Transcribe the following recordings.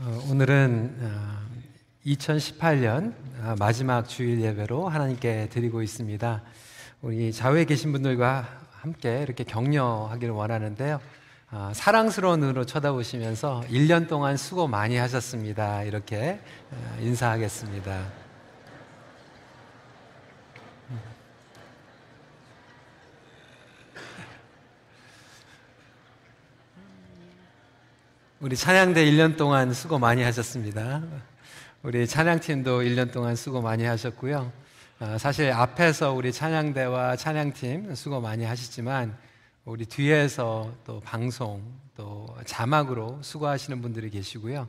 어, 오늘은 2018년 어, 마지막 주일 예배로 하나님께 드리고 있습니다. 우리 자외에 계신 분들과 함께 이렇게 격려하기를 원하는데요. 어, 사랑스러운 눈으로 쳐다보시면서 1년 동안 수고 많이 하셨습니다. 이렇게 인사하겠습니다. 우리 찬양대 1년 동안 수고 많이 하셨습니다. 우리 찬양팀도 1년 동안 수고 많이 하셨고요. 아, 사실 앞에서 우리 찬양대와 찬양팀 수고 많이 하시지만 우리 뒤에서 또 방송 또 자막으로 수고하시는 분들이 계시고요.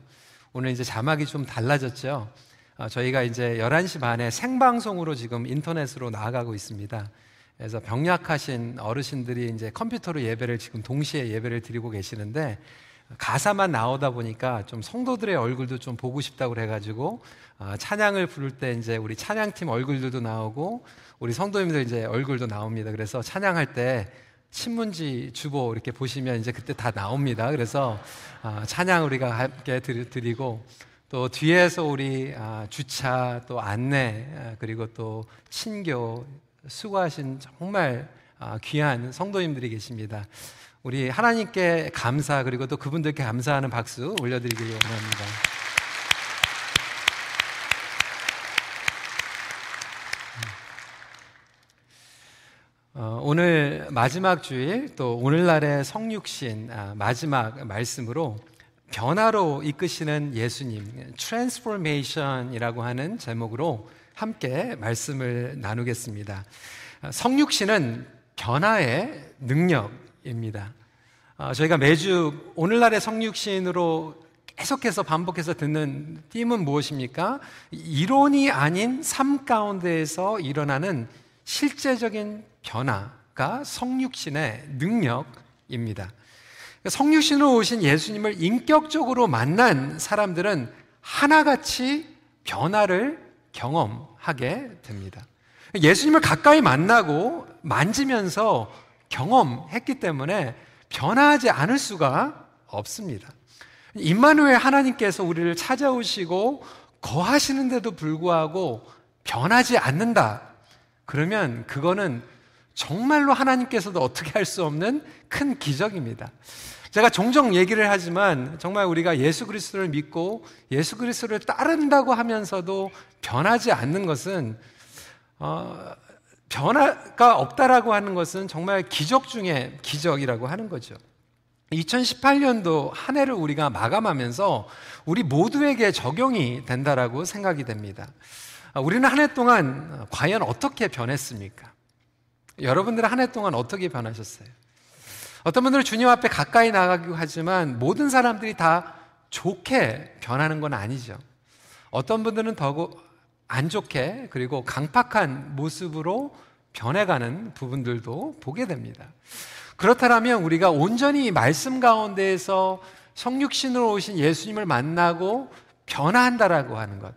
오늘 이제 자막이 좀 달라졌죠. 아, 저희가 이제 11시 반에 생방송으로 지금 인터넷으로 나아가고 있습니다. 그래서 병약하신 어르신들이 이제 컴퓨터로 예배를 지금 동시에 예배를 드리고 계시는데 가사만 나오다 보니까 좀 성도들의 얼굴도 좀 보고 싶다고 그래가지고 어, 찬양을 부를 때 이제 우리 찬양팀 얼굴들도 나오고 우리 성도님들 이제 얼굴도 나옵니다. 그래서 찬양할 때 신문지 주보 이렇게 보시면 이제 그때 다 나옵니다. 그래서 어, 찬양 우리가 함께 드리고 또 뒤에서 우리 아, 주차 또 안내 아, 그리고 또 친교 수고하신 정말 아, 귀한 성도님들이 계십니다. 우리 하나님께 감사 그리고 또 그분들께 감사하는 박수 올려드리기 원합니다. 어, 오늘 마지막 주일 또 오늘날의 성육신 아, 마지막 말씀으로 변화로 이끄시는 예수님 transformation이라고 하는 제목으로 함께 말씀을 나누겠습니다. 아, 성육신은 변화의 능력 입니다. 어, 저희가 매주 오늘날의 성육신으로 계속해서 반복해서 듣는 띠은 무엇입니까? 이론이 아닌 삶 가운데에서 일어나는 실제적인 변화가 성육신의 능력입니다. 성육신으로 오신 예수님을 인격적으로 만난 사람들은 하나같이 변화를 경험하게 됩니다. 예수님을 가까이 만나고 만지면서 경험했기 때문에 변하지 않을 수가 없습니다. 임마누엘 하나님께서 우리를 찾아오시고 거하시는데도 불구하고 변하지 않는다. 그러면 그거는 정말로 하나님께서도 어떻게 할 수 없는 큰 기적입니다. 제가 종종 얘기를 하지만 정말 우리가 예수 그리스도를 믿고 예수 그리스도를 따른다고 하면서도 변하지 않는 것은 어, 변화가 없다라고 하는 것은 정말 기적 중에 기적이라고 하는 거죠. 2018년도 한 해를 우리가 마감하면서 우리 모두에게 적용이 된다라고 생각이 됩니다. 우리는 한 해 동안 과연 어떻게 변했습니까? 여러분들은 한 해 동안 어떻게 변하셨어요? 어떤 분들은 주님 앞에 가까이 나가기도 하지만 모든 사람들이 다 좋게 변하는 건 아니죠. 어떤 분들은 더 안 좋게 그리고 강팍한 모습으로 변해가는 부분들도 보게 됩니다. 그렇다면 우리가 온전히 말씀 가운데에서 성육신으로 오신 예수님을 만나고 변화한다라고 하는 것.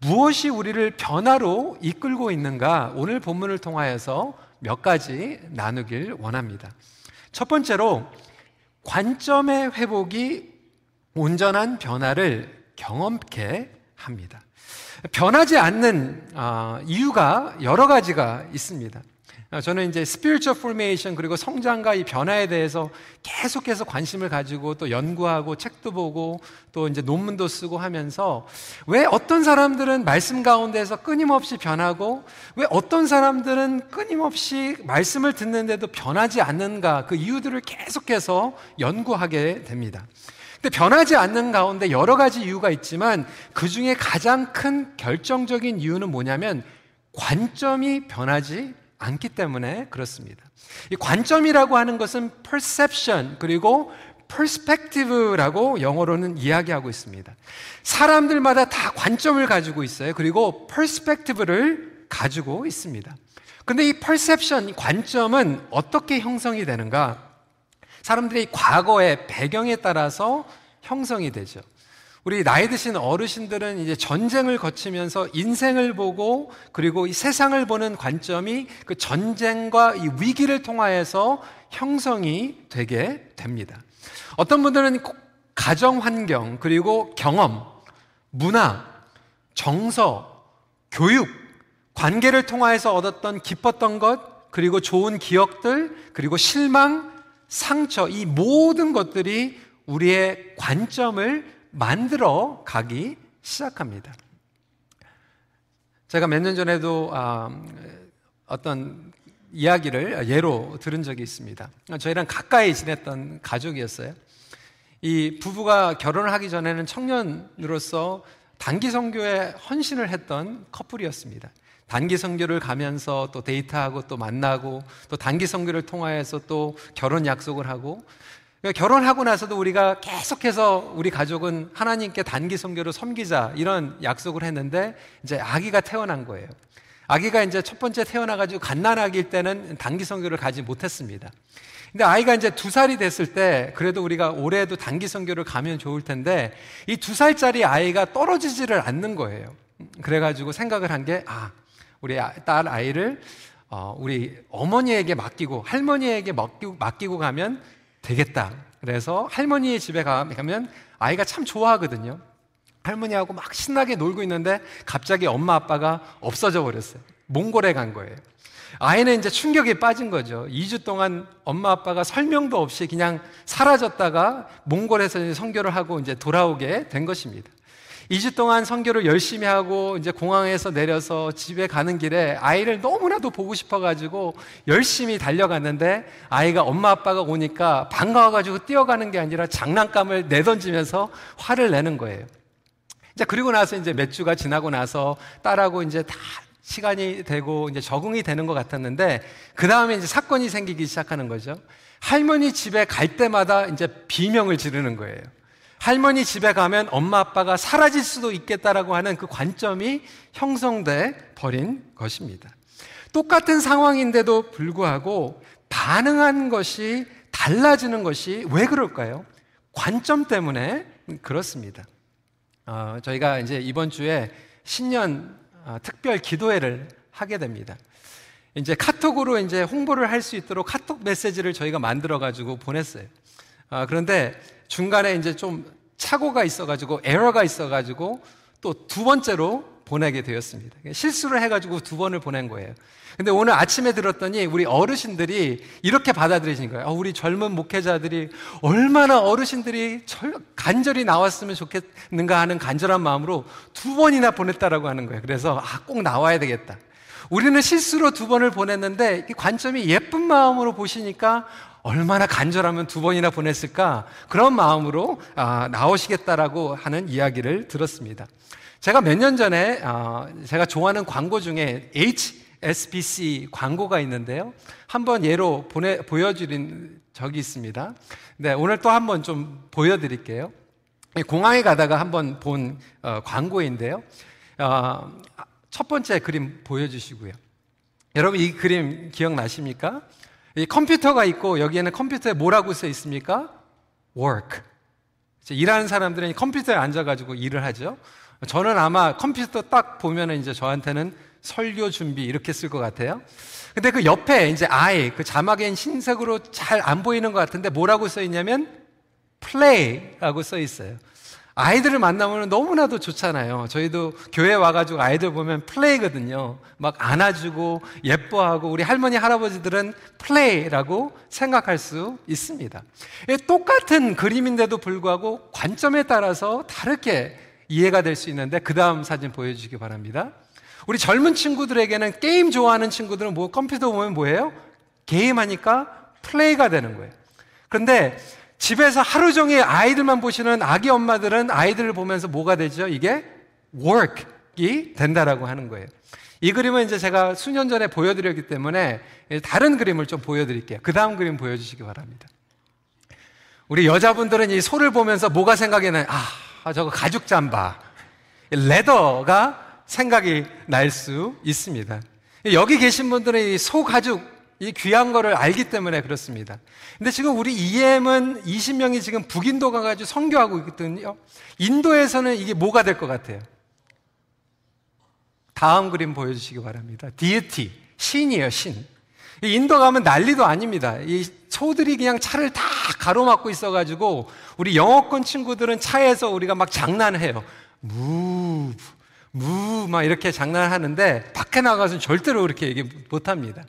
무엇이 우리를 변화로 이끌고 있는가 오늘 본문을 통하여서 몇 가지 나누길 원합니다. 첫 번째로 관점의 회복이 온전한 변화를 경험케 합니다. 변하지 않는 어, 이유가 여러 가지가 있습니다. 어, 저는 이제 spiritual formation 그리고 성장과 이 변화에 대해서 계속해서 관심을 가지고 또 연구하고 책도 보고 또 이제 논문도 쓰고 하면서 왜 어떤 사람들은 말씀 가운데서 끊임없이 변하고 왜 어떤 사람들은 끊임없이 말씀을 듣는데도 변하지 않는가 그 이유들을 계속해서 연구하게 됩니다. 근데 변하지 않는 가운데 여러 가지 이유가 있지만 그 중에 가장 큰 결정적인 이유는 뭐냐면 관점이 변하지 않기 때문에 그렇습니다. 이 관점이라고 하는 것은 perception 그리고 perspective라고 영어로는 이야기하고 있습니다. 사람들마다 다 관점을 가지고 있어요. 그리고 perspective를 가지고 있습니다. 근데 이 perception, 관점은 어떻게 형성이 되는가? 사람들의 과거의 배경에 따라서 형성이 되죠. 우리 나이 드신 어르신들은 이제 전쟁을 거치면서 인생을 보고 그리고 이 세상을 보는 관점이 그 전쟁과 이 위기를 통하여서 형성이 되게 됩니다. 어떤 분들은 가정 환경, 그리고 경험, 문화, 정서, 교육, 관계를 통하여서 얻었던 기뻤던 것, 그리고 좋은 기억들, 그리고 실망, 상처, 이 모든 것들이 우리의 관점을 만들어 가기 시작합니다. 제가 몇 년 전에도 아, 어떤 이야기를 예로 들은 적이 있습니다. 저희랑 가까이 지냈던 가족이었어요. 이 부부가 결혼을 하기 전에는 청년으로서 단기 선교에 헌신을 했던 커플이었습니다. 단기 선교를 가면서 또 데이트하고 또 만나고 또 단기 선교를 통하여서 또 결혼 약속을 하고 그러니까 결혼하고 나서도 우리가 계속해서 우리 가족은 하나님께 단기 선교로 섬기자 이런 약속을 했는데 이제 아기가 태어난 거예요. 아기가 이제 첫 번째 태어나가지고 갓난아기일 때는 단기 선교를 가지 못했습니다. 근데 아이가 이제 두 살이 됐을 때 그래도 우리가 올해도 단기 선교를 가면 좋을 텐데 이 두 살짜리 아이가 떨어지지를 않는 거예요. 그래가지고 생각을 한 게 아, 우리 아, 딸 아이를 어, 우리 어머니에게 맡기고 할머니에게 맡기고, 맡기고 가면 되겠다. 그래서 할머니의 집에 가면 아이가 참 좋아하거든요. 할머니하고 막 신나게 놀고 있는데 갑자기 엄마 아빠가 없어져 버렸어요. 몽골에 간 거예요. 아이는 이제 충격에 빠진 거죠. 2주 동안 엄마 아빠가 설명도 없이 그냥 사라졌다가 몽골에서 성교를 하고 이제 돌아오게 된 것입니다. 2주 동안 성교를 열심히 하고 이제 공항에서 내려서 집에 가는 길에 아이를 너무나도 보고 싶어가지고 열심히 달려갔는데 아이가 엄마 아빠가 오니까 반가워가지고 뛰어가는 게 아니라 장난감을 내던지면서 화를 내는 거예요. 이제 그리고 나서 이제 몇 주가 지나고 나서 딸하고 이제 다 시간이 되고 이제 적응이 되는 것 같았는데 그 다음에 이제 사건이 생기기 시작하는 거죠. 할머니 집에 갈 때마다 이제 비명을 지르는 거예요. 할머니 집에 가면 엄마 아빠가 사라질 수도 있겠다라고 하는 그 관점이 형성돼 버린 것입니다. 똑같은 상황인데도 불구하고 반응한 것이 달라지는 것이 왜 그럴까요? 관점 때문에 그렇습니다. 어, 저희가 이제 이번 주에 신년 어, 특별 기도회를 하게 됩니다. 이제 카톡으로 이제 홍보를 할 수 있도록 카톡 메시지를 저희가 만들어 가지고 보냈어요. 어, 그런데 중간에 이제 좀 착오가 있어가지고 에러가 있어가지고 또 두 번째로 보내게 되었습니다. 실수를 해가지고 두 번을 보낸 거예요. 근데 오늘 아침에 들었더니 우리 어르신들이 이렇게 받아들이신 거예요. 어, 우리 젊은 목회자들이 얼마나 어르신들이 간절히 나왔으면 좋겠는가 하는 간절한 마음으로 두 번이나 보냈다라고 하는 거예요. 그래서 아, 꼭 나와야 되겠다. 우리는 실수로 두 번을 보냈는데 관점이 예쁜 마음으로 보시니까 얼마나 간절하면 두 번이나 보냈을까 그런 마음으로 아, 나오시겠다라고 하는 이야기를 들었습니다. 제가 몇 년 전에 아, 제가 좋아하는 광고 중에 HSBC 광고가 있는데요. 한번 예로 보내 보여드린 적이 있습니다. 네, 오늘 또 한번 좀 보여드릴게요. 공항에 가다가 한번 본 어, 광고인데요. 어, 첫 번째 그림 보여주시고요. 여러분 이 그림 기억나십니까? 이 컴퓨터가 있고 여기에는 컴퓨터에 뭐라고 써 있습니까? work. 일하는 사람들은 컴퓨터에 앉아가지고 일을 하죠. 저는 아마 컴퓨터 딱 보면은 이제 저한테는 설교 준비 이렇게 쓸 것 같아요. 근데 그 옆에 이제 I, 그 자막엔 흰색으로 잘 안 보이는 것 같은데 뭐라고 써 있냐면 play라고 써 있어요. 아이들을 만나면 너무나도 좋잖아요. 저희도 교회 와가지고 아이들 보면 플레이거든요. 막 안아주고 예뻐하고 우리 할머니, 할아버지들은 플레이라고 생각할 수 있습니다. 똑같은 그림인데도 불구하고 관점에 따라서 다르게 이해가 될 수 있는데 그 다음 사진 보여주시기 바랍니다. 우리 젊은 친구들에게는 게임 좋아하는 친구들은 뭐 컴퓨터 보면 뭐예요? 게임하니까 플레이가 되는 거예요. 그런데 집에서 하루 종일 아이들만 보시는 아기 엄마들은 아이들을 보면서 뭐가 되죠? 이게 work이 된다라고 하는 거예요. 이 그림은 이제 제가 수년 전에 보여드렸기 때문에 다른 그림을 좀 보여드릴게요. 그 다음 그림 보여주시기 바랍니다. 우리 여자분들은 이 소를 보면서 뭐가 생각이 나요? 아, 저거 가죽 잠바. 레더가 생각이 날 수 있습니다. 여기 계신 분들은 이 소 가죽 이 귀한 거를 알기 때문에 그렇습니다. 근데 지금 우리 EM은 20명이 지금 북인도 가가지고 선교하고 있거든요. 인도에서는 이게 뭐가 될 것 같아요? 다음 그림 보여주시기 바랍니다. 디에티, 신이에요, 신. 인도 가면 난리도 아닙니다. 이 소들이 그냥 차를 다 가로막고 있어가지고 우리 영어권 친구들은 차에서 우리가 막 장난해요. 무, 무, 막 이렇게 장난하는데 밖에 나가서는 절대로 그렇게 얘기 못 합니다.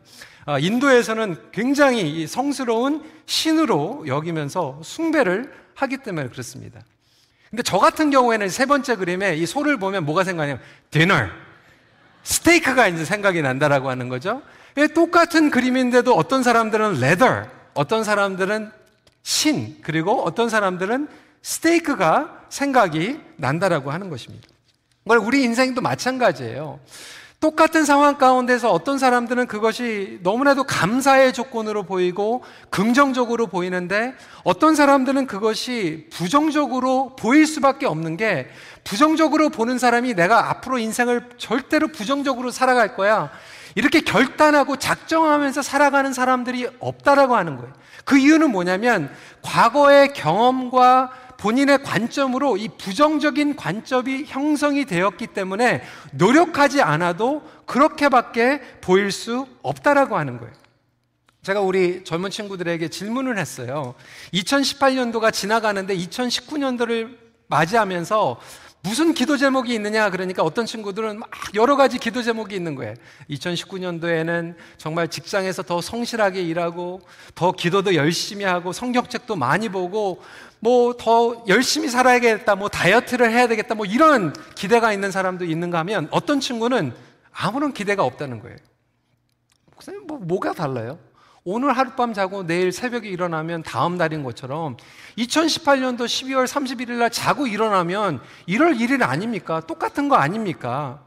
아, 인도에서는 굉장히 성스러운 신으로 여기면서 숭배를 하기 때문에 그렇습니다. 근데 저 같은 경우에는 세 번째 그림에 이 소를 보면 뭐가 생각나냐면 디너, 스테이크가 이제 생각이 난다라고 하는 거죠. 똑같은 그림인데도 어떤 사람들은 레더, 어떤 사람들은 신, 그리고 어떤 사람들은 스테이크가 생각이 난다라고 하는 것입니다. 우리 인생도 마찬가지예요. 똑같은 상황 가운데서 어떤 사람들은 그것이 너무나도 감사의 조건으로 보이고 긍정적으로 보이는데 어떤 사람들은 그것이 부정적으로 보일 수밖에 없는 게 부정적으로 보는 사람이 내가 앞으로 인생을 절대로 부정적으로 살아갈 거야. 이렇게 결단하고 작정하면서 살아가는 사람들이 없다라고 하는 거예요. 그 이유는 뭐냐면 과거의 경험과 본인의 관점으로 이 부정적인 관점이 형성이 되었기 때문에 노력하지 않아도 그렇게밖에 보일 수 없다라고 하는 거예요. 제가 우리 젊은 친구들에게 질문을 했어요. 2018년도가 지나가는데 2019년도를 맞이하면서 무슨 기도 제목이 있느냐 그러니까 어떤 친구들은 막 여러 가지 기도 제목이 있는 거예요. 2019년도에는 정말 직장에서 더 성실하게 일하고 더 기도도 열심히 하고 성경책도 많이 보고 뭐 더 열심히 살아야겠다, 뭐 다이어트를 해야 되겠다, 뭐 이런 기대가 있는 사람도 있는가 하면 어떤 친구는 아무런 기대가 없다는 거예요. 목사님 뭐 뭐가 달라요? 오늘 하룻밤 자고 내일 새벽에 일어나면 다음 날인 것처럼 2018년도 12월 31일 날 자고 일어나면 이럴 일은 아닙니까? 똑같은 거 아닙니까?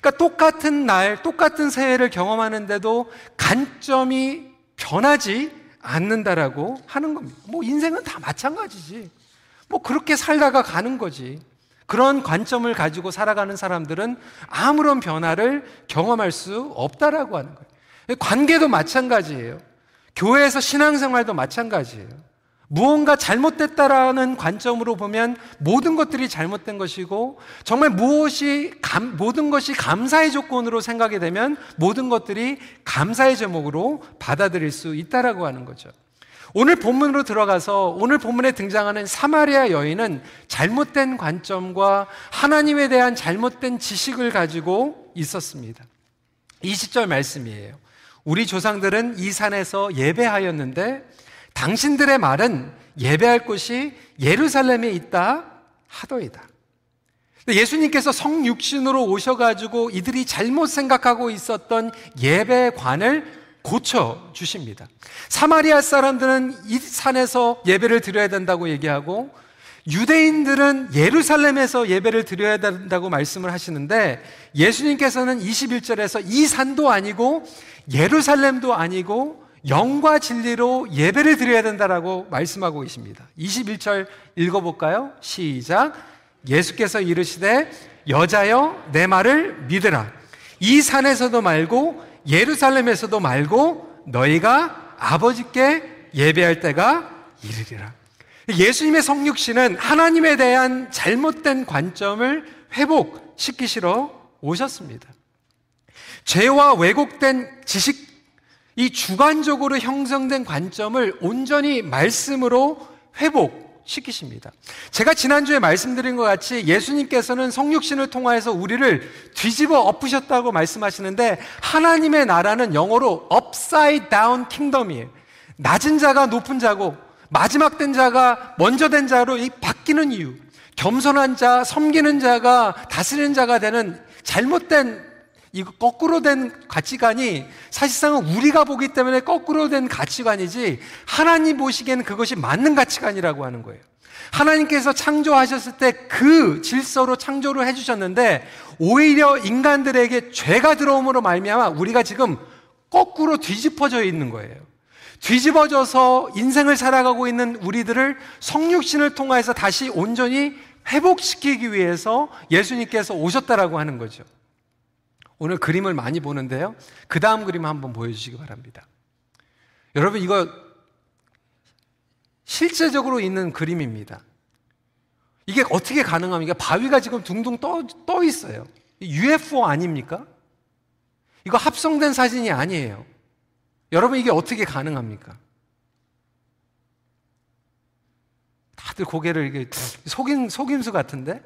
그러니까 똑같은 날, 똑같은 새해를 경험하는데도 관점이 변하지 않는다라고 하는 겁니다. 뭐 인생은 다 마찬가지지. 뭐 그렇게 살다가 가는 거지. 그런 관점을 가지고 살아가는 사람들은 아무런 변화를 경험할 수 없다라고 하는 거예요. 관계도 마찬가지예요. 교회에서 신앙생활도 마찬가지예요. 무언가 잘못됐다라는 관점으로 보면 모든 것들이 잘못된 것이고 정말 무엇이 감, 모든 것이 감사의 조건으로 생각이 되면 모든 것들이 감사의 제목으로 받아들일 수 있다라고 하는 거죠. 오늘 본문으로 들어가서 오늘 본문에 등장하는 사마리아 여인은 잘못된 관점과 하나님에 대한 잘못된 지식을 가지고 있었습니다. 20절 말씀이에요. 우리 조상들은 이 산에서 예배하였는데 당신들의 말은 예배할 곳이 예루살렘에 있다 하더이다. 예수님께서 성육신으로 오셔가지고 이들이 잘못 생각하고 있었던 예배관을 고쳐 주십니다. 사마리아 사람들은 이 산에서 예배를 드려야 된다고 얘기하고 유대인들은 예루살렘에서 예배를 드려야 된다고 말씀을 하시는데 예수님께서는 21절에서 이 산도 아니고 예루살렘도 아니고 영과 진리로 예배를 드려야 된다라고 말씀하고 계십니다. 21절 읽어볼까요? 시작. 예수께서 이르시되 여자여 내 말을 믿으라. 이 산에서도 말고 예루살렘에서도 말고 너희가 아버지께 예배할 때가 이르리라. 예수님의 성육신은 하나님에 대한 잘못된 관점을 회복시키시러 오셨습니다. 죄와 왜곡된 지식 이 주관적으로 형성된 관점을 온전히 말씀으로 회복시키십니다. 제가 지난주에 말씀드린 것 같이 예수님께서는 성육신을 통하여서 우리를 뒤집어 엎으셨다고 말씀하시는데 하나님의 나라는 영어로 upside down kingdom이에요. 낮은 자가 높은 자고 마지막 된 자가 먼저 된 자로 이 바뀌는 이유. 겸손한 자, 섬기는 자가 다스리는 자가 되는 잘못된 이거 거꾸로 된 가치관이 사실상은 우리가 보기 때문에 거꾸로 된 가치관이지 하나님 보시기에는 그것이 맞는 가치관이라고 하는 거예요. 하나님께서 창조하셨을 때 그 질서로 창조를 해주셨는데 오히려 인간들에게 죄가 들어옴으로 말미암아 우리가 지금 거꾸로 뒤집어져 있는 거예요. 뒤집어져서 인생을 살아가고 있는 우리들을 성육신을 통해서 다시 온전히 회복시키기 위해서 예수님께서 오셨다라고 하는 거죠. 오늘 그림을 많이 보는데요. 그 다음 그림 한번 보여주시기 바랍니다. 여러분, 이거 실제적으로 있는 그림입니다. 이게 어떻게 가능합니까? 바위가 지금 둥둥 떠, 떠 있어요. UFO 아닙니까? 이거 합성된 사진이 아니에요. 여러분, 이게 어떻게 가능합니까? 다들 고개를 이게 속임, 속임수 같은데?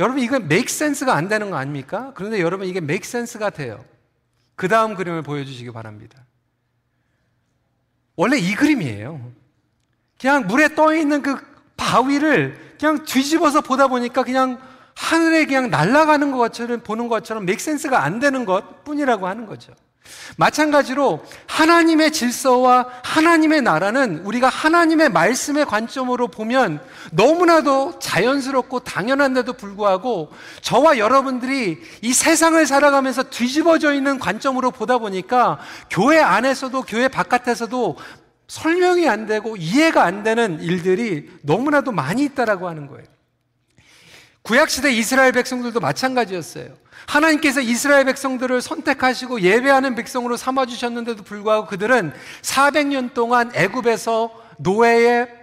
여러분, 이거 make sense가 안 되는 거 아닙니까? 그런데 여러분, 이게 make sense가 돼요. 그 다음 그림을 보여주시기 바랍니다. 원래 이 그림이에요. 그냥 물에 떠 있는 그 바위를 그냥 뒤집어서 보다 보니까 그냥 하늘에 그냥 날아가는 것처럼 보는 것처럼 맥센스가 안 되는 것 뿐이라고 하는 거죠. 마찬가지로 하나님의 질서와 하나님의 나라는 우리가 하나님의 말씀의 관점으로 보면 너무나도 자연스럽고 당연한데도 불구하고 저와 여러분들이 이 세상을 살아가면서 뒤집어져 있는 관점으로 보다 보니까 교회 안에서도 교회 바깥에서도 설명이 안 되고 이해가 안 되는 일들이 너무나도 많이 있다라고 하는 거예요. 구약시대 이스라엘 백성들도 마찬가지였어요. 하나님께서 이스라엘 백성들을 선택하시고 예배하는 백성으로 삼아 주셨는데도 불구하고 그들은 400년 동안 애굽에서 노예의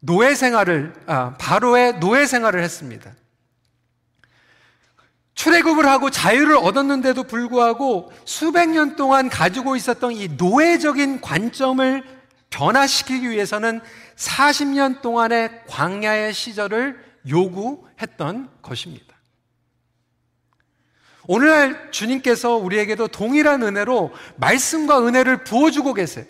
노예 생활을, 아, 바로의 노예 생활을 했습니다. 출애굽을 하고 자유를 얻었는데도 불구하고 수백 년 동안 가지고 있었던 이 노예적인 관점을 변화시키기 위해서는 40년 동안의 광야의 시절을 요구했던 것입니다. 오늘날 주님께서 우리에게도 동일한 은혜로 말씀과 은혜를 부어주고 계세요.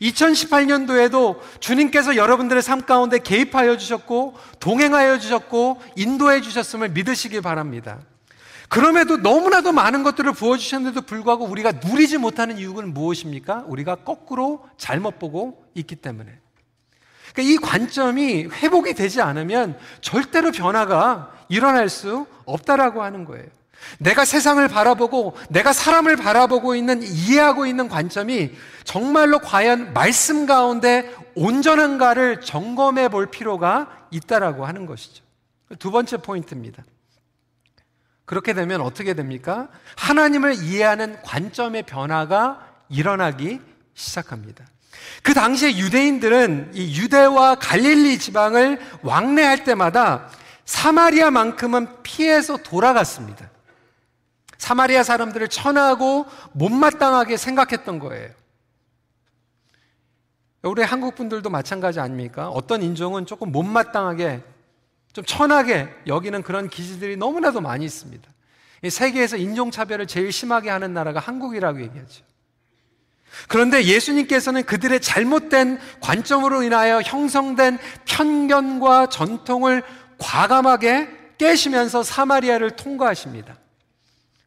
2018년도에도 주님께서 여러분들의 삶 가운데 개입하여 주셨고, 동행하여 주셨고, 인도해 주셨음을 믿으시기 바랍니다. 그럼에도 너무나도 많은 것들을 부어주셨는데도 불구하고 우리가 누리지 못하는 이유는 무엇입니까? 우리가 거꾸로 잘못 보고 있기 때문에. 그러니까 이 관점이 회복이 되지 않으면 절대로 변화가 일어날 수 없다라고 하는 거예요. 내가 세상을 바라보고 내가 사람을 바라보고 있는 이해하고 있는 관점이 정말로 과연 말씀 가운데 온전한가를 점검해 볼 필요가 있다라고 하는 것이죠. 두 번째 포인트입니다. 그렇게 되면 어떻게 됩니까? 하나님을 이해하는 관점의 변화가 일어나기 시작합니다. 그 당시에 유대인들은 이 유대와 갈릴리 지방을 왕래할 때마다 사마리아만큼은 피해서 돌아갔습니다. 사마리아 사람들을 천하고 못마땅하게 생각했던 거예요. 우리 한국 분들도 마찬가지 아닙니까? 어떤 인종은 조금 못마땅하게 좀 천하게 여기는 그런 기지들이 너무나도 많이 있습니다. 세계에서 인종차별을 제일 심하게 하는 나라가 한국이라고 얘기하죠. 그런데 예수님께서는 그들의 잘못된 관점으로 인하여 형성된 편견과 전통을 과감하게 깨시면서 사마리아를 통과하십니다.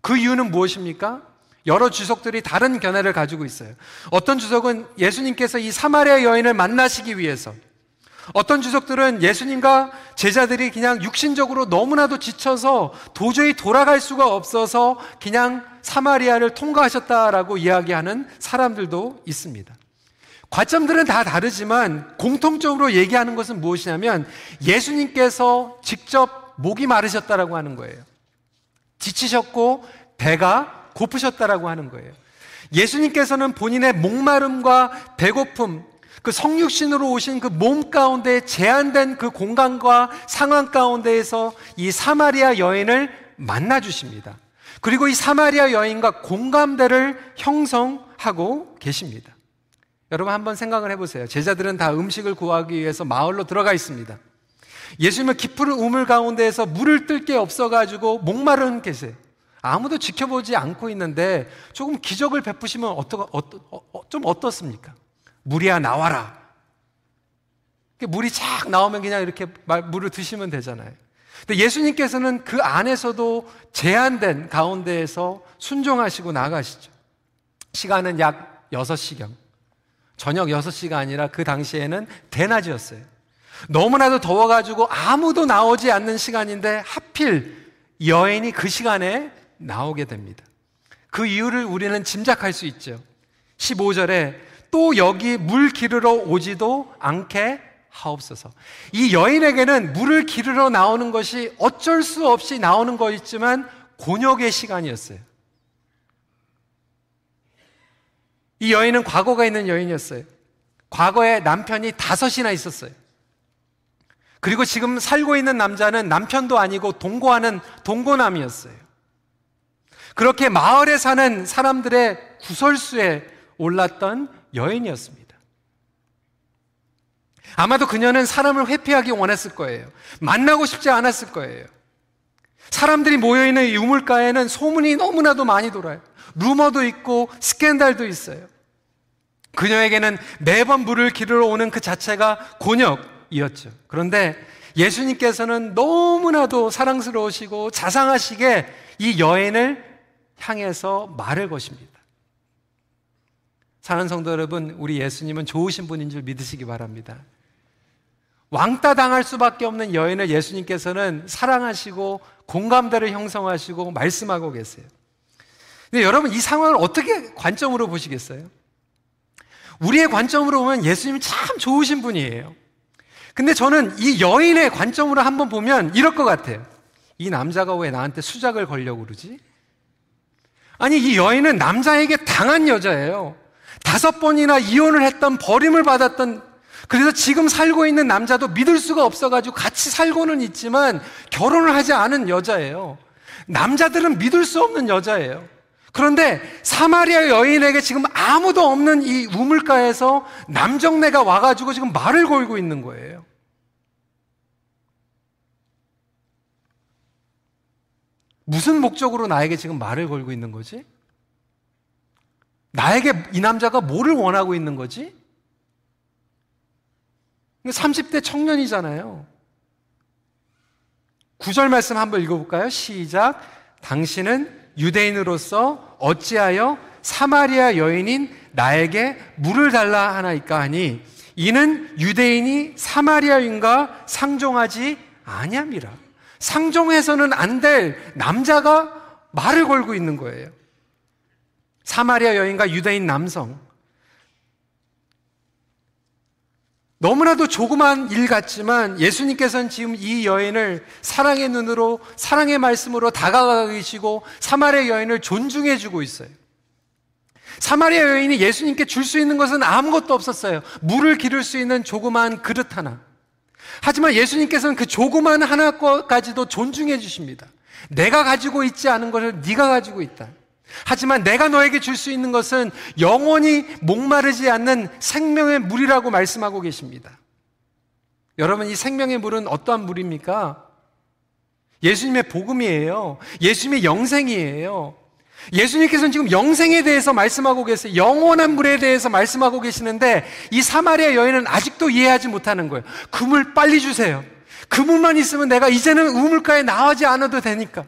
그 이유는 무엇입니까? 여러 주석들이 다른 견해를 가지고 있어요. 어떤 주석은 예수님께서 이 사마리아 여인을 만나시기 위해서 어떤 주석들은 예수님과 제자들이 그냥 육신적으로 너무나도 지쳐서 도저히 돌아갈 수가 없어서 그냥 사마리아를 통과하셨다라고 이야기하는 사람들도 있습니다. 관점들은 다 다르지만 공통적으로 얘기하는 것은 무엇이냐면 예수님께서 직접 목이 마르셨다라고 하는 거예요. 지치셨고 배가 고프셨다라고 하는 거예요. 예수님께서는 본인의 목마름과 배고픔, 그 성육신으로 오신 그 몸 가운데 제한된 그 공간과 상황 가운데에서 이 사마리아 여인을 만나 주십니다. 그리고 이 사마리아 여인과 공감대를 형성하고 계십니다. 여러분 한번 생각을 해보세요. 제자들은 다 음식을 구하기 위해서 마을로 들어가 있습니다. 예수님은 깊은 우물 가운데에서 물을 뜰 게 없어가지고 목마른 계세요. 아무도 지켜보지 않고 있는데 조금 기적을 베푸시면 어떠, 어떠, 어, 좀 어떻습니까? 물이야 나와라. 물이 착 나오면 그냥 이렇게 물을 드시면 되잖아요. 근데 예수님께서는 그 안에서도 제한된 가운데에서 순종하시고 나가시죠. 시간은 약 6시경. 저녁 6시가 아니라 그 당시에는 대낮이었어요. 너무나도 더워가지고 아무도 나오지 않는 시간인데 하필 여인이 그 시간에 나오게 됩니다. 그 이유를 우리는 짐작할 수 있죠. 15절에 또 여기 물 기르러 오지도 않게 하옵소서. 이 여인에게는 물을 기르러 나오는 것이 어쩔 수 없이 나오는 거였지만 곤욕의 시간이었어요. 이 여인은 과거가 있는 여인이었어요. 과거에 남편이 다섯이나 있었어요. 그리고 지금 살고 있는 남자는 남편도 아니고 동거하는 동거남이었어요. 그렇게 마을에 사는 사람들의 구설수에 올랐던 여인이었습니다. 아마도 그녀는 사람을 회피하기 원했을 거예요. 만나고 싶지 않았을 거예요. 사람들이 모여있는 이 우물가에는 소문이 너무나도 많이 돌아요. 루머도 있고 스캔들도 있어요. 그녀에게는 매번 물을 기르러 오는 그 자체가 곤욕 이었죠. 그런데 예수님께서는 너무나도 사랑스러우시고 자상하시게 이 여인을 향해서 말을 거십니다. 사는 성도 여러분, 우리 예수님은 좋으신 분인 줄 믿으시기 바랍니다. 왕따 당할 수밖에 없는 여인을 예수님께서는 사랑하시고 공감대를 형성하시고 말씀하고 계세요. 근데 여러분 이 상황을 어떻게 관점으로 보시겠어요? 우리의 관점으로 보면 예수님이 참 좋으신 분이에요. 근데 저는 이 여인의 관점으로 한번 보면 이럴 것 같아요. 이 남자가 왜 나한테 수작을 걸려고 그러지? 아니, 이 여인은 남자에게 당한 여자예요. 다섯 번이나 이혼을 했던 버림을 받았던 그래서 지금 살고 있는 남자도 믿을 수가 없어가지고 같이 살고는 있지만 결혼을 하지 않은 여자예요. 남자들은 믿을 수 없는 여자예요. 그런데 사마리아 여인에게 지금 아무도 없는 이 우물가에서 남정네가 와가지고 지금 말을 걸고 있는 거예요. 무슨 목적으로 나에게 지금 말을 걸고 있는 거지? 나에게 이 남자가 뭐를 원하고 있는 거지? 30대 청년이잖아요. 구절 말씀 한번 읽어볼까요? 시작. 당신은 유대인으로서 어찌하여 사마리아 여인인 나에게 물을 달라 하나이까 하니 이는 유대인이 사마리아인과 상종하지 아니함이라. 상종해서는 안 될 남자가 말을 걸고 있는 거예요. 사마리아 여인과 유대인 남성. 너무나도 조그만 일 같지만 예수님께서는 지금 이 여인을 사랑의 눈으로 사랑의 말씀으로 다가가 계시고 사마리아 여인을 존중해 주고 있어요. 사마리아 여인이 예수님께 줄 수 있는 것은 아무것도 없었어요. 물을 기를 수 있는 조그만 그릇 하나. 하지만 예수님께서는 그 조그만 하나 까지도 존중해 주십니다. 내가 가지고 있지 않은 것을 네가 가지고 있다. 하지만 내가 너에게 줄 수 있는 것은 영원히 목마르지 않는 생명의 물이라고 말씀하고 계십니다. 여러분, 이 생명의 물은 어떠한 물입니까? 예수님의 복음이에요. 예수님의 영생이에요. 예수님께서는 지금 영생에 대해서 말씀하고 계세요. 영원한 물에 대해서 말씀하고 계시는데 이 사마리아 여인은 아직도 이해하지 못하는 거예요. 그물 빨리 주세요. 그 물만 있으면 내가 이제는 우물가에 나가지 않아도 되니까.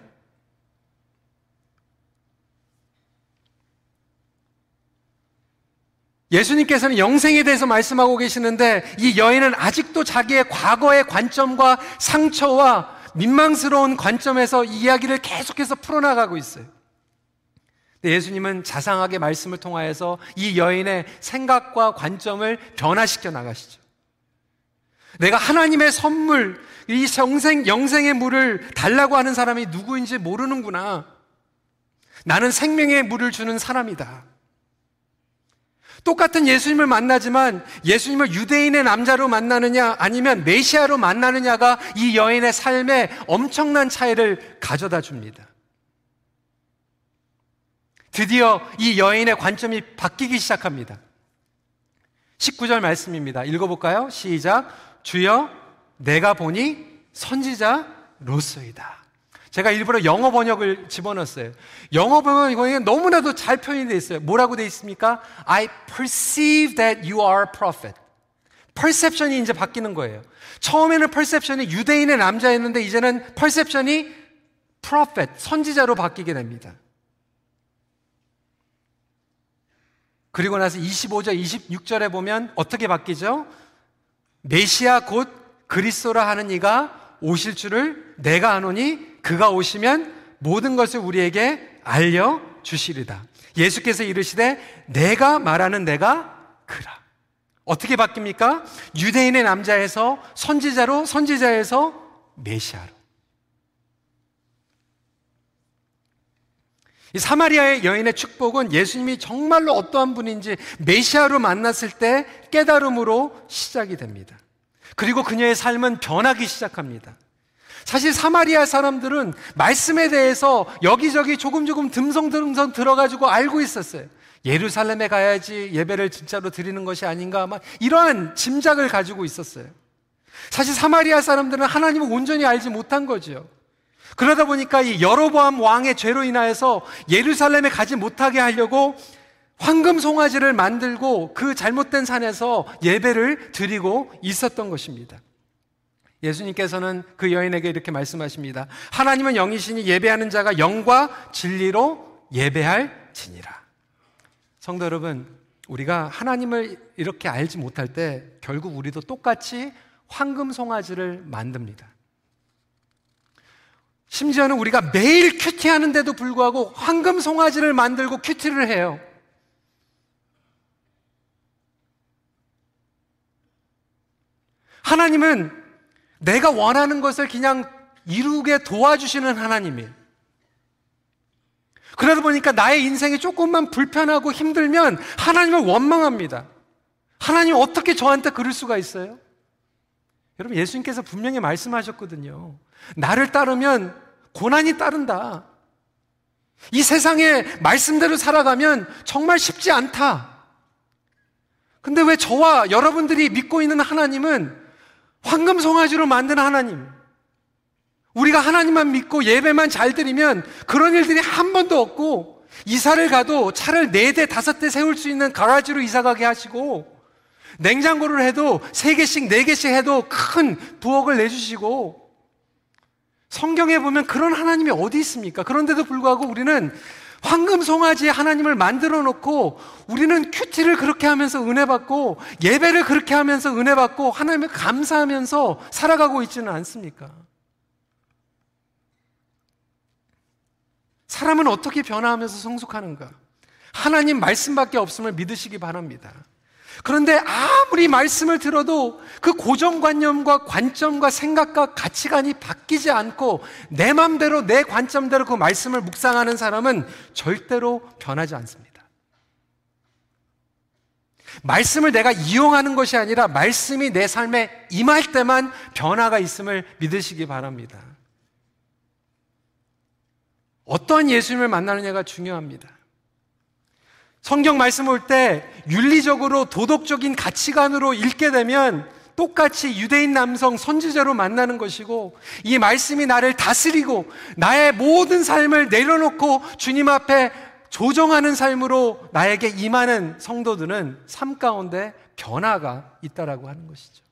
예수님께서는 영생에 대해서 말씀하고 계시는데 이 여인은 아직도 자기의 과거의 관점과 상처와 민망스러운 관점에서 이야기를 계속해서 풀어나가고 있어요. 예수님은 자상하게 말씀을 통하여서 이 여인의 생각과 관점을 변화시켜 나가시죠. 내가 하나님의 선물, 이 영생, 영생의 물을 달라고 하는 사람이 누구인지 모르는구나. 나는 생명의 물을 주는 사람이다. 똑같은 예수님을 만나지만 예수님을 유대인의 남자로 만나느냐 아니면 메시아로 만나느냐가 이 여인의 삶에 엄청난 차이를 가져다 줍니다. 드디어 이 여인의 관점이 바뀌기 시작합니다. 19절 말씀입니다. 읽어볼까요? 시작. 주여, 내가 보니 선지자로서이다. 제가 일부러 영어 번역을 집어넣었어요. 영어 번역이 너무나도 잘 표현이 되어 있어요. 뭐라고 되어 있습니까? I perceive that you are a prophet. perception이 이제 바뀌는 거예요. 처음에는 perception이 유대인의 남자였는데 이제는 perception이 prophet, 선지자로 바뀌게 됩니다. 그리고 나서 25절, 26절에 보면 어떻게 바뀌죠? 메시아 곧 그리스도라 하는 이가 오실 줄을 내가 아노니 그가 오시면 모든 것을 우리에게 알려 주시리다. 예수께서 이르시되 내가 말하는 내가 그라. 어떻게 바뀝니까? 유대인의 남자에서 선지자로 선지자에서 메시아로. 이 사마리아의 여인의 축복은 예수님이 정말로 어떠한 분인지 메시아로 만났을 때 깨달음으로 시작이 됩니다. 그리고 그녀의 삶은 변하기 시작합니다. 사실 사마리아 사람들은 말씀에 대해서 여기저기 조금 조금 듬성듬성 들어가지고 알고 있었어요. 예루살렘에 가야지 예배를 진짜로 드리는 것이 아닌가 막 이러한 짐작을 가지고 있었어요. 사실 사마리아 사람들은 하나님을 온전히 알지 못한 거지요. 그러다 보니까 이 여로보암 왕의 죄로 인하여서 예루살렘에 가지 못하게 하려고 황금 송아지를 만들고 그 잘못된 산에서 예배를 드리고 있었던 것입니다. 예수님께서는 그 여인에게 이렇게 말씀하십니다. 하나님은 영이시니 예배하는 자가 영과 진리로 예배할 지니라. 성도 여러분, 우리가 하나님을 이렇게 알지 못할 때 결국 우리도 똑같이 황금 송아지를 만듭니다. 심지어는 우리가 매일 큐티 하는데도 불구하고 황금 송아지를 만들고 큐티를 해요. 하나님은 내가 원하는 것을 그냥 이루게 도와주시는 하나님이에요. 그러다 보니까 나의 인생이 조금만 불편하고 힘들면 하나님을 원망합니다. 하나님 어떻게 저한테 그럴 수가 있어요? 여러분, 예수님께서 분명히 말씀하셨거든요. 나를 따르면 고난이 따른다. 이 세상에 말씀대로 살아가면 정말 쉽지 않다. 근데 왜 저와 여러분들이 믿고 있는 하나님은 황금 송아지로 만든 하나님. 우리가 하나님만 믿고 예배만 잘 드리면 그런 일들이 한 번도 없고 이사를 가도 차를 네 대, 다섯 대 세울 수 있는 가라지로 이사 가게 하시고 냉장고를 해도 세 개씩, 네 개씩 해도 큰 부엌을 내주시고 성경에 보면 그런 하나님이 어디 있습니까? 그런데도 불구하고 우리는 황금 송아지에 하나님을 만들어 놓고 우리는 큐티를 그렇게 하면서 은혜 받고 예배를 그렇게 하면서 은혜 받고 하나님을 감사하면서 살아가고 있지는 않습니까? 사람은 어떻게 변화하면서 성숙하는가? 하나님 말씀밖에 없음을 믿으시기 바랍니다. 그런데 아무리 말씀을 들어도 그 고정관념과 관점과 생각과 가치관이 바뀌지 않고 내 맘대로 내 관점대로 그 말씀을 묵상하는 사람은 절대로 변하지 않습니다. 말씀을 내가 이용하는 것이 아니라 말씀이 내 삶에 임할 때만 변화가 있음을 믿으시기 바랍니다. 어떠한 예수님을 만나느냐가 중요합니다. 성경 말씀 올때 윤리적으로 도덕적인 가치관으로 읽게 되면 똑같이 유대인 남성 선지자로 만나는 것이고 이 말씀이 나를 다스리고 나의 모든 삶을 내려놓고 주님 앞에 조정하는 삶으로 나에게 임하는 성도들은 삶 가운데 변화가 있다라고 하는 것이죠.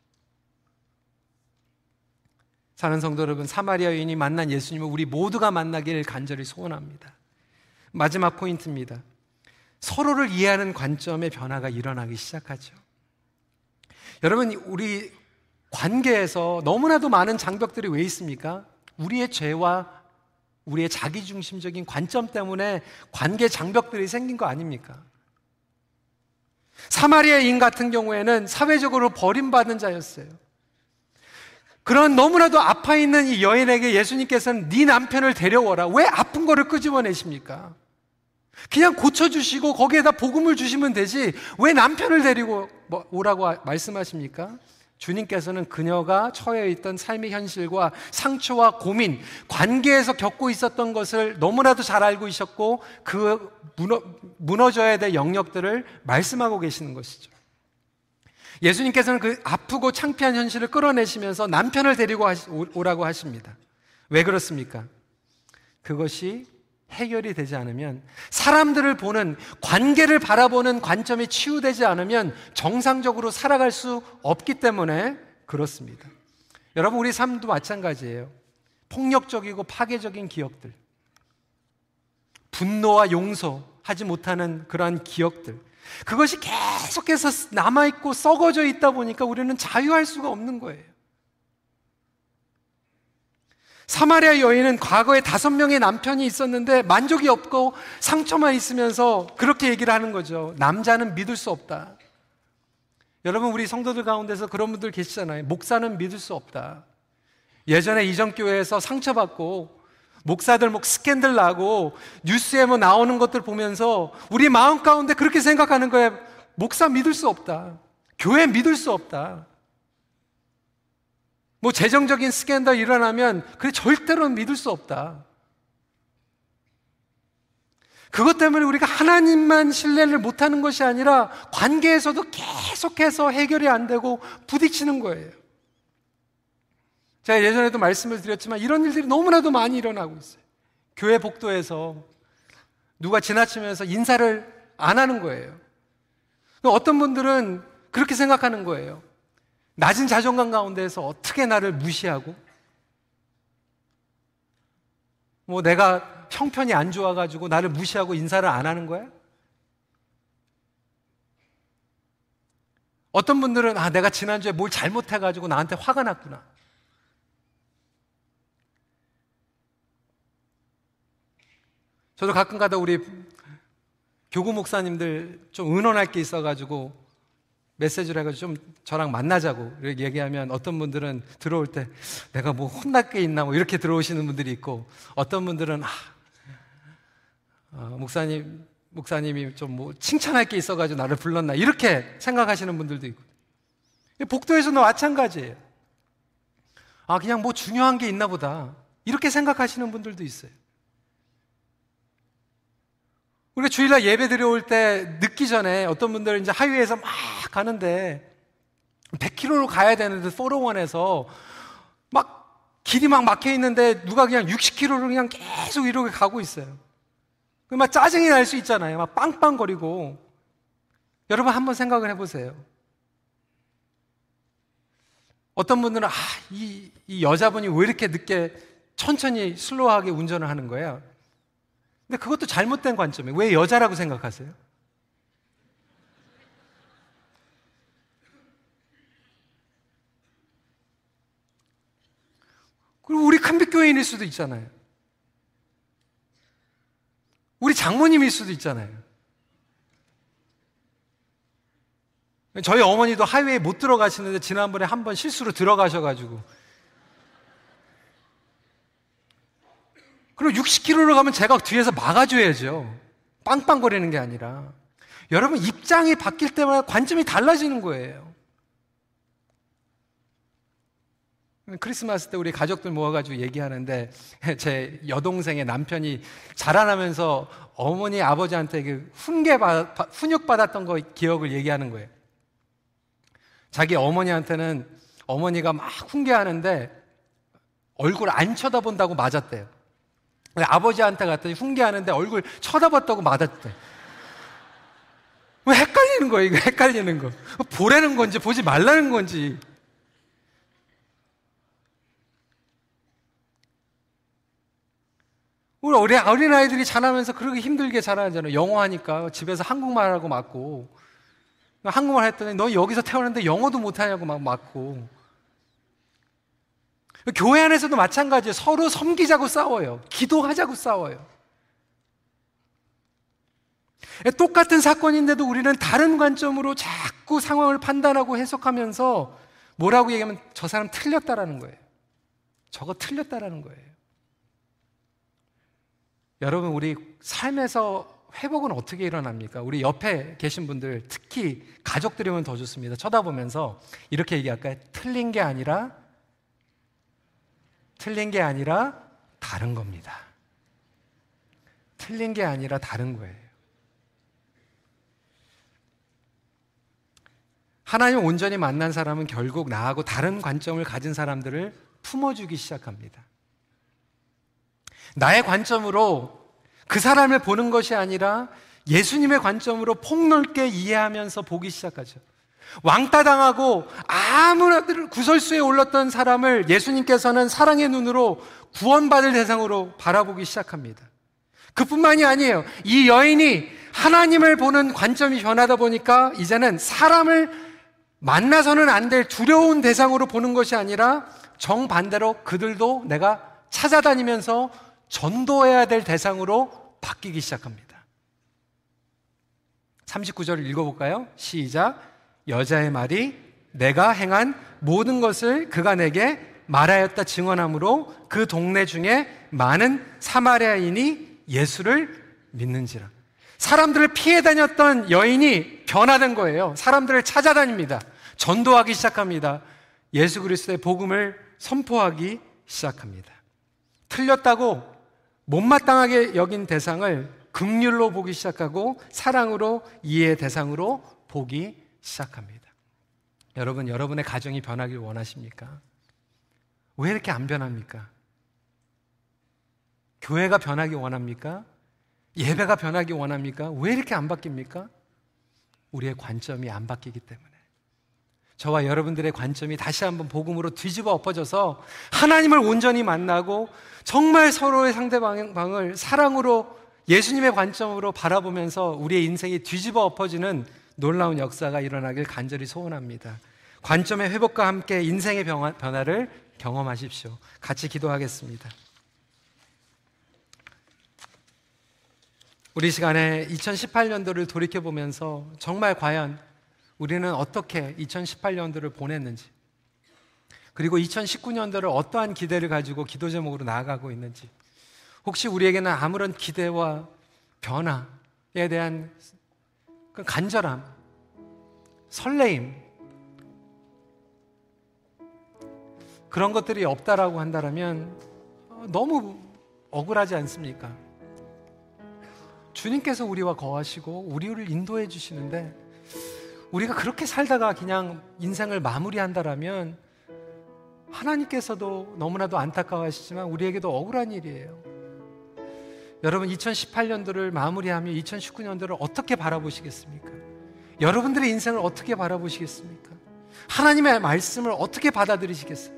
사는 성도 여러분, 사마리아 여인이 만난 예수님을 우리 모두가 만나기를 간절히 소원합니다. 마지막 포인트입니다. 서로를 이해하는 관점의 변화가 일어나기 시작하죠. 여러분, 우리 관계에서 너무나도 많은 장벽들이 왜 있습니까? 우리의 죄와 우리의 자기중심적인 관점 때문에 관계 장벽들이 생긴 거 아닙니까? 사마리아인 같은 경우에는 사회적으로 버림받은 자였어요. 그런 너무나도 아파 있는 이 여인에게 예수님께서는 네 남편을 데려오라. 왜 아픈 거를 끄집어내십니까? 그냥 고쳐주시고 거기에다 복음을 주시면 되지 왜 남편을 데리고 뭐 오라고 말씀하십니까? 주님께서는 그녀가 처해 있던 삶의 현실과 상처와 고민, 관계에서 겪고 있었던 것을 너무나도 잘 알고 있었고 그 무너, 무너져야 될 영역들을 말씀하고 계시는 것이죠. 예수님께서는 그 아프고 창피한 현실을 끌어내시면서 남편을 데리고 오라고 하십니다. 왜 그렇습니까? 그것이 해결이 되지 않으면 사람들을 보는 관계를 바라보는 관점이 치유되지 않으면 정상적으로 살아갈 수 없기 때문에 그렇습니다. 여러분 우리 삶도 마찬가지예요. 폭력적이고 파괴적인 기억들. 분노와 용서하지 못하는 그러한 기억들. 그것이 계속해서 남아있고 썩어져 있다 보니까 우리는 자유할 수가 없는 거예요. 사마리아 여인은 과거에 다섯 명의 남편이 있었는데 만족이 없고 상처만 있으면서 그렇게 얘기를 하는 거죠. 남자는 믿을 수 없다. 여러분, 우리 성도들 가운데서 그런 분들 계시잖아요. 목사는 믿을 수 없다. 예전에 이전교회에서 상처받고 목사들 뭐 스캔들 나고 뉴스에 뭐 나오는 것들 보면서 우리 마음 가운데 그렇게 생각하는 거예요. 목사 믿을 수 없다. 교회 믿을 수 없다. 뭐 재정적인 스캔들 일어나면 그래 절대로 믿을 수 없다. 그것 때문에 우리가 하나님만 신뢰를 못하는 것이 아니라 관계에서도 계속해서 해결이 안 되고 부딪히는 거예요. 제가 예전에도 말씀을 드렸지만 이런 일들이 너무나도 많이 일어나고 있어요. 교회 복도에서 누가 지나치면서 인사를 안 하는 거예요. 어떤 분들은 그렇게 생각하는 거예요. 낮은 자존감 가운데서 어떻게 나를 무시하고 뭐 내가 형편이 안 좋아가지고 나를 무시하고 인사를 안 하는 거야? 어떤 분들은 아 내가 지난주에 뭘 잘못해가지고 나한테 화가 났구나. 저도 가끔 가다 우리 교구 목사님들 좀 의논할 게 있어가지고 메시지를 해가지고 좀 저랑 만나자고 이렇게 얘기하면 어떤 분들은 들어올 때 내가 뭐 혼날 게 있나 뭐 이렇게 들어오시는 분들이 있고 어떤 분들은 아, 어, 목사님 목사님이 좀 뭐 칭찬할 게 있어가지고 나를 불렀나 이렇게 생각하시는 분들도 있고 복도에서도 마찬가지예요. 아 그냥 뭐 중요한 게 있나 보다 이렇게 생각하시는 분들도 있어요. 우리가 주일날 예배 드려올 때 늦기 전에 어떤 분들은 이제 하이웨이에서 막 가는데 100km로 가야 되는데 포로원에서 막 길이 막 막혀 있는데 누가 그냥 60km로 그냥 계속 이렇게 가고 있어요. 막 짜증이 날 수 있잖아요. 막 빵빵거리고. 여러분 한번 생각을 해보세요. 어떤 분들은 아, 이, 이 여자분이 왜 이렇게 늦게 천천히 슬로우하게 운전을 하는 거예요? 근데 그것도 잘못된 관점이에요. 왜 여자라고 생각하세요? 그리고 우리 큰빛교인일 수도 있잖아요. 우리 장모님일 수도 있잖아요. 저희 어머니도 하이웨이 못 들어가시는데 지난번에 한 번 실수로 들어가셔가지고 그리고 60km로 가면 제가 뒤에서 막아줘야죠. 빵빵거리는 게 아니라. 여러분, 입장이 바뀔 때마다 관점이 달라지는 거예요. 크리스마스 때 우리 가족들 모아가지고 얘기하는데 제 여동생의 남편이 자라나면서 어머니 아버지한테 그 훈계 받, 훈육 받았던 거 기억을 얘기하는 거예요. 자기 어머니한테는 어머니가 막 훈계하는데 얼굴 안 쳐다본다고 맞았대요. 아버지한테 갔더니 훈계하는데 얼굴 쳐다봤다고 맞았대. 왜 헷갈리는 거야, 이거 헷갈리는 거. 보라는 건지 보지 말라는 건지. 우리 어린, 어린아이들이 자라면서 그렇게 힘들게 자라잖아요. 영어 하니까 집에서 한국말 하고 맞고. 한국말 했더니 너 여기서 태어났는데 영어도 못하냐고 막 맞고. 교회 안에서도 마찬가지예요. 서로 섬기자고 싸워요. 기도하자고 싸워요. 똑같은 사건인데도 우리는 다른 관점으로 자꾸 상황을 판단하고 해석하면서 뭐라고 얘기하면 저 사람 틀렸다라는 거예요. 저거 틀렸다라는 거예요. 여러분, 우리 삶에서 회복은 어떻게 일어납니까? 우리 옆에 계신 분들, 특히 가족들이면 더 좋습니다. 쳐다보면서 이렇게 얘기할까요? 틀린 게 아니라 틀린 게 아니라 다른 겁니다. 틀린 게 아니라 다른 거예요. 하나님 온전히 만난 사람은 결국 나하고 다른 관점을 가진 사람들을 품어주기 시작합니다. 나의 관점으로 그 사람을 보는 것이 아니라 예수님의 관점으로 폭넓게 이해하면서 보기 시작하죠. 왕따 당하고 아무나 구설수에 올랐던 사람을 예수님께서는 사랑의 눈으로 구원받을 대상으로 바라보기 시작합니다. 그뿐만이 아니에요. 이 여인이 하나님을 보는 관점이 변하다 보니까 이제는 사람을 만나서는 안 될 두려운 대상으로 보는 것이 아니라 정반대로 그들도 내가 찾아다니면서 전도해야 될 대상으로 바뀌기 시작합니다. 39절을 읽어볼까요? 시작. 여자의 말이 내가 행한 모든 것을 그가 내게 말하였다 증언하므로 그 동네 중에 많은 사마리아인이 예수를 믿는지라. 사람들을 피해 다녔던 여인이 변화된 거예요. 사람들을 찾아다닙니다. 전도하기 시작합니다. 예수 그리스도의 복음을 선포하기 시작합니다. 틀렸다고 못마땅하게 여긴 대상을 극률로 보기 시작하고 사랑으로 이해의 대상으로 보기 시작합니다. 여러분, 여러분의 가정이 변하길 원하십니까? 왜 이렇게 안 변합니까? 교회가 변하기 원합니까? 예배가 변하기 원합니까? 왜 이렇게 안 바뀝니까? 우리의 관점이 안 바뀌기 때문에. 저와 여러분들의 관점이 다시 한번 복음으로 뒤집어 엎어져서 하나님을 온전히 만나고 정말 서로의 상대방을 사랑으로 예수님의 관점으로 바라보면서 우리의 인생이 뒤집어 엎어지는 놀라운 역사가 일어나길 간절히 소원합니다. 관점의 회복과 함께 인생의 변화를 경험하십시오. 같이 기도하겠습니다. 우리 시간에 2018년도를 돌이켜보면서 정말 과연 우리는 어떻게 2018년도를 보냈는지, 그리고 2019년도를 어떠한 기대를 가지고 기도 제목으로 나아가고 있는지, 혹시 우리에게는 아무런 기대와 변화에 대한 그 간절함, 설레임, 그런 것들이 없다라고 한다면 너무 억울하지 않습니까? 주님께서 우리와 거하시고 우리를 인도해 주시는데 우리가 그렇게 살다가 그냥 인생을 마무리한다라면 하나님께서도 너무나도 안타까워하시지만 우리에게도 억울한 일이에요. 여러분 2018년도를 마무리하며 2019년도를 어떻게 바라보시겠습니까? 여러분들의 인생을 어떻게 바라보시겠습니까? 하나님의 말씀을 어떻게 받아들이시겠어요?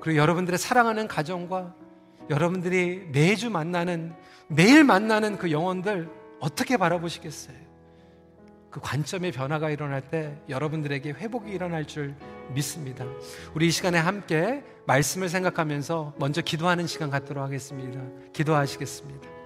그리고 여러분들의 사랑하는 가정과 여러분들이 매주 만나는 매일 만나는 그 영혼들 어떻게 바라보시겠어요? 그 관점의 변화가 일어날 때 여러분들에게 회복이 일어날 줄 믿습니다. 우리 이 시간에 함께 말씀을 생각하면서 먼저 기도하는 시간 갖도록 하겠습니다. 기도하시겠습니다.